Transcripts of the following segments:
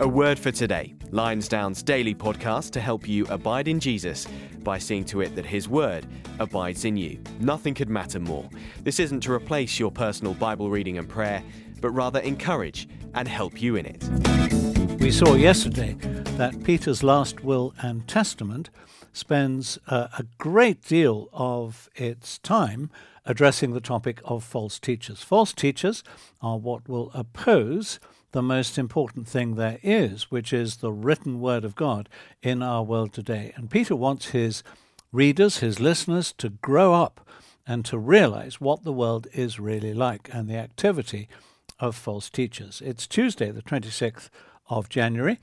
A word for today Lionsdown's daily podcast to help you abide in Jesus by seeing to it that His Word abides in you. Nothing could matter more. This isn't to replace your personal Bible reading and prayer, but rather encourage and help you in it. We saw yesterday that Peter's last will and testament spends uh, a great deal of its time addressing the topic of false teachers. False teachers are what will oppose the most important thing there is, which is the written word of God in our world today. And Peter wants his readers, his listeners, to grow up and to realize what the world is really like and the activity of false teachers. It's Tuesday, the 26th of January,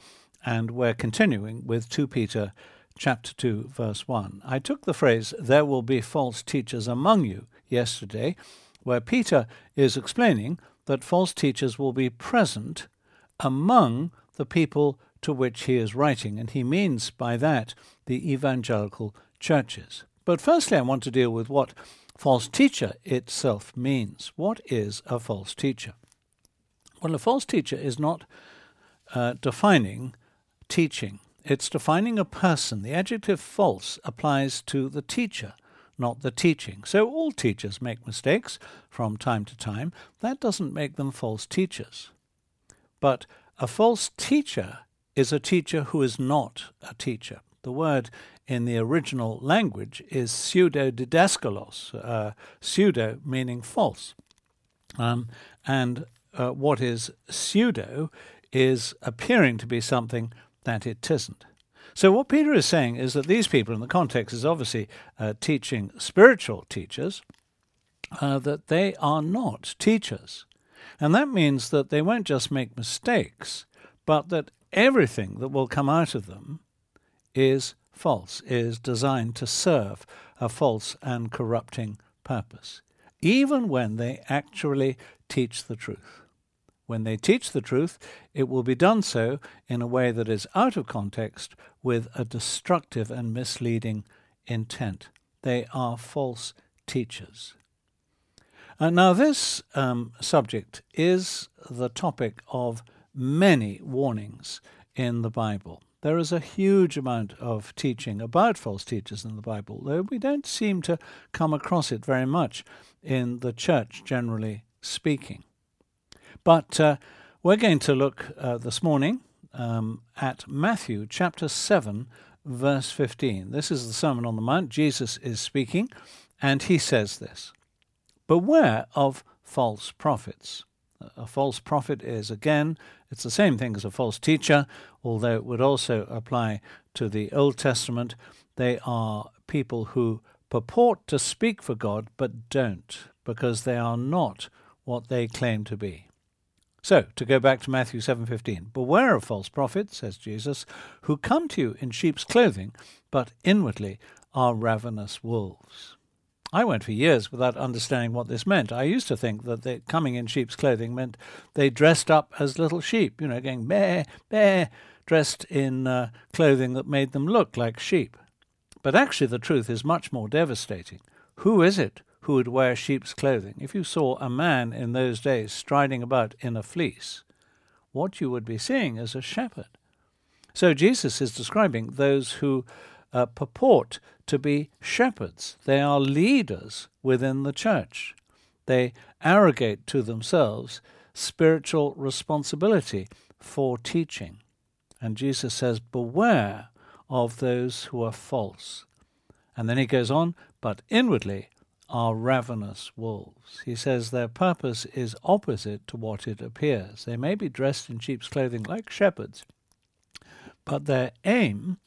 and we're continuing with 2 Peter chapter 2 verse 1. I took the phrase there will be false teachers among you yesterday where Peter is explaining that false teachers will be present among the people to which he is writing, and he means by that the evangelical churches. But firstly, I want to deal with what false teacher itself means. What is a false teacher? Well, a false teacher is not uh, defining teaching, it's defining a person. The adjective false applies to the teacher not the teaching. So all teachers make mistakes from time to time. That doesn't make them false teachers. But a false teacher is a teacher who is not a teacher. The word in the original language is pseudo didaskalos, uh, pseudo meaning false. Um, and uh, what is pseudo is appearing to be something that it isn't. So, what Peter is saying is that these people, in the context, is obviously uh, teaching spiritual teachers, uh, that they are not teachers. And that means that they won't just make mistakes, but that everything that will come out of them is false, is designed to serve a false and corrupting purpose, even when they actually teach the truth. When they teach the truth, it will be done so in a way that is out of context with a destructive and misleading intent. They are false teachers. Uh, now, this um, subject is the topic of many warnings in the Bible. There is a huge amount of teaching about false teachers in the Bible, though we don't seem to come across it very much in the church, generally speaking. But uh, we're going to look uh, this morning um, at Matthew chapter 7, verse 15. This is the Sermon on the Mount. Jesus is speaking, and he says this Beware of false prophets. A false prophet is, again, it's the same thing as a false teacher, although it would also apply to the Old Testament. They are people who purport to speak for God but don't, because they are not what they claim to be. So, to go back to Matthew 7:15, beware of false prophets, says Jesus, who come to you in sheep's clothing, but inwardly are ravenous wolves. I went for years without understanding what this meant. I used to think that they, coming in sheep's clothing meant they dressed up as little sheep, you know, going meh, meh, dressed in uh, clothing that made them look like sheep. But actually, the truth is much more devastating. Who is it who would wear sheep's clothing. If you saw a man in those days striding about in a fleece, what you would be seeing is a shepherd. So Jesus is describing those who uh, purport to be shepherds. They are leaders within the church. They arrogate to themselves spiritual responsibility for teaching. And Jesus says, Beware of those who are false. And then he goes on, but inwardly are ravenous wolves. He says their purpose is opposite to what it appears. They may be dressed in sheep's clothing like shepherds, but their aim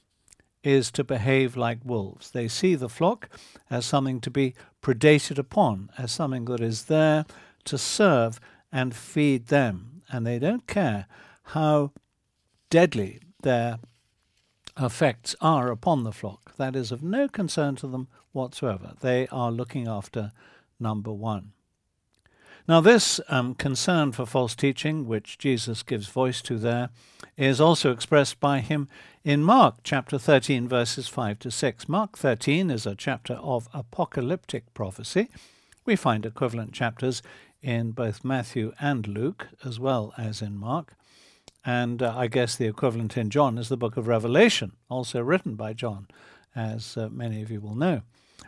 is to behave like wolves. They see the flock as something to be predated upon, as something that is there to serve and feed them, and they don't care how deadly their effects are upon the flock. That is of no concern to them whatsoever. They are looking after number one. Now, this um, concern for false teaching, which Jesus gives voice to there, is also expressed by him in Mark chapter 13, verses 5 to 6. Mark 13 is a chapter of apocalyptic prophecy. We find equivalent chapters in both Matthew and Luke, as well as in Mark. And uh, I guess the equivalent in John is the book of Revelation, also written by John, as uh, many of you will know.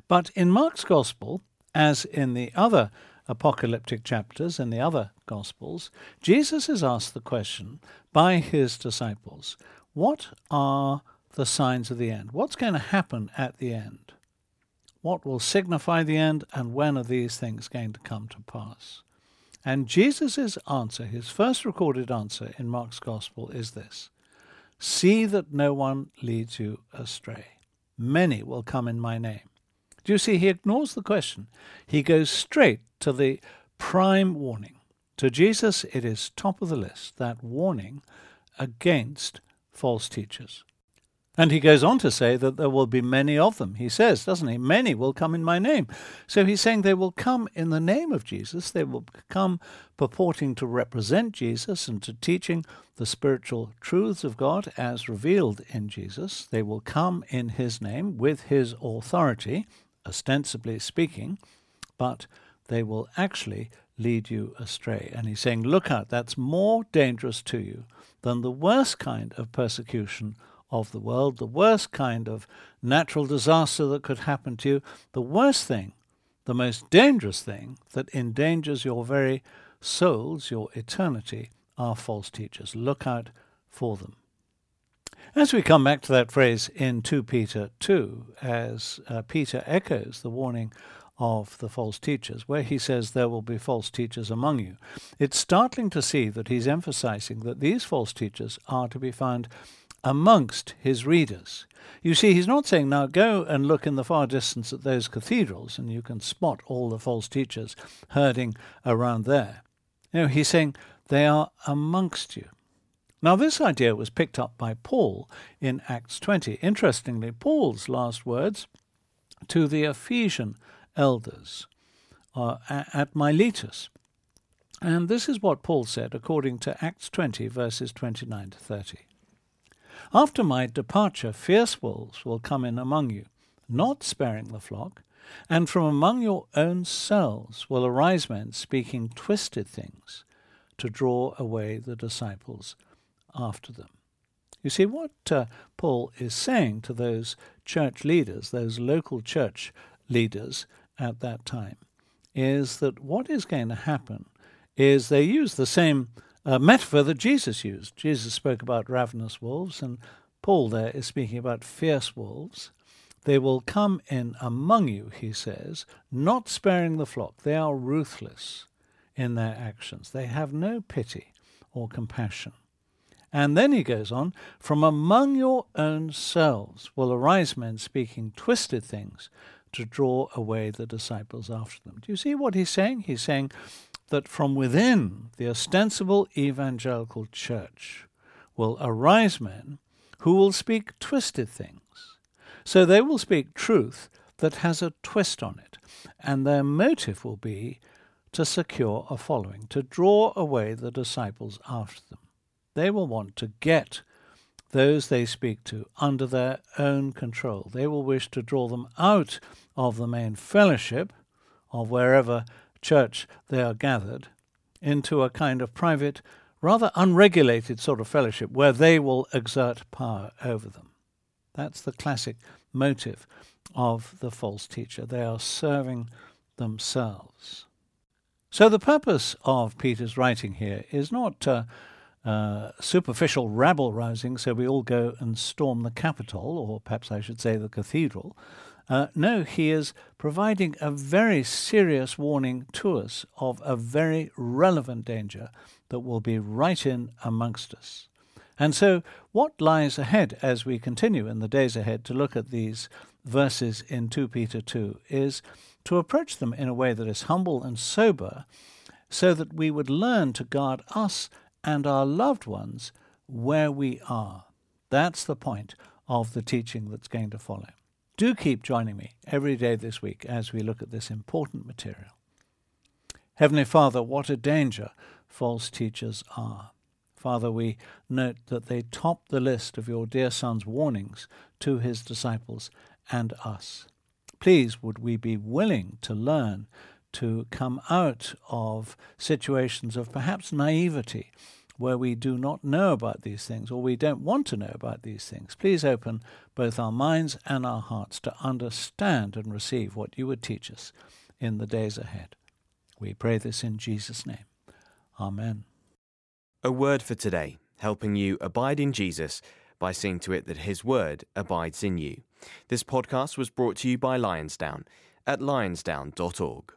But in Mark's Gospel, as in the other apocalyptic chapters in the other Gospels, Jesus is asked the question by his disciples what are the signs of the end? What's going to happen at the end? What will signify the end, and when are these things going to come to pass? And Jesus' answer, his first recorded answer in Mark's Gospel, is this See that no one leads you astray. Many will come in my name. Do you see? He ignores the question. He goes straight to the prime warning. To Jesus, it is top of the list that warning against false teachers. And he goes on to say that there will be many of them. He says, doesn't he? Many will come in my name. So he's saying they will come in the name of Jesus. They will come purporting to represent Jesus and to teaching the spiritual truths of God as revealed in Jesus. They will come in his name with his authority, ostensibly speaking, but they will actually lead you astray. And he's saying, look out, that's more dangerous to you than the worst kind of persecution of the world, the worst kind of natural disaster that could happen to you, the worst thing, the most dangerous thing that endangers your very souls, your eternity, are false teachers. Look out for them. As we come back to that phrase in 2 Peter 2, as uh, Peter echoes the warning of the false teachers, where he says there will be false teachers among you, it's startling to see that he's emphasizing that these false teachers are to be found amongst his readers. You see, he's not saying, now go and look in the far distance at those cathedrals and you can spot all the false teachers herding around there. No, he's saying they are amongst you. Now, this idea was picked up by Paul in Acts 20. Interestingly, Paul's last words to the Ephesian elders uh, at Miletus. And this is what Paul said according to Acts 20, verses 29 to 30. After my departure, fierce wolves will come in among you, not sparing the flock, and from among your own selves will arise men speaking twisted things to draw away the disciples after them. You see, what uh, Paul is saying to those church leaders, those local church leaders at that time, is that what is going to happen is they use the same uh, metaphor that Jesus used. Jesus spoke about ravenous wolves, and Paul there is speaking about fierce wolves. They will come in among you, he says, not sparing the flock. They are ruthless in their actions. They have no pity or compassion. And then he goes on, from among your own selves will arise men speaking twisted things to draw away the disciples after them. Do you see what he's saying? He's saying, that from within the ostensible evangelical church will arise men who will speak twisted things. So they will speak truth that has a twist on it, and their motive will be to secure a following, to draw away the disciples after them. They will want to get those they speak to under their own control. They will wish to draw them out of the main fellowship of wherever church they are gathered into a kind of private, rather unregulated sort of fellowship where they will exert power over them. That's the classic motive of the false teacher. They are serving themselves. So, the purpose of Peter's writing here is not uh, uh, superficial rabble rousing, so we all go and storm the Capitol, or perhaps I should say the cathedral, uh, no, he is providing a very serious warning to us of a very relevant danger that will be right in amongst us. And so, what lies ahead as we continue in the days ahead to look at these verses in 2 Peter 2 is to approach them in a way that is humble and sober, so that we would learn to guard us and our loved ones where we are. That's the point of the teaching that's going to follow. Do keep joining me every day this week as we look at this important material. Heavenly Father, what a danger false teachers are. Father, we note that they top the list of your dear Son's warnings to his disciples and us. Please, would we be willing to learn to come out of situations of perhaps naivety where we do not know about these things or we don't want to know about these things. Please open both our minds and our hearts to understand and receive what you would teach us in the days ahead. We pray this in Jesus' name. Amen. A word for today, helping you abide in Jesus by seeing to it that His Word abides in you. This podcast was brought to you by Lionsdown at lionsdown.org.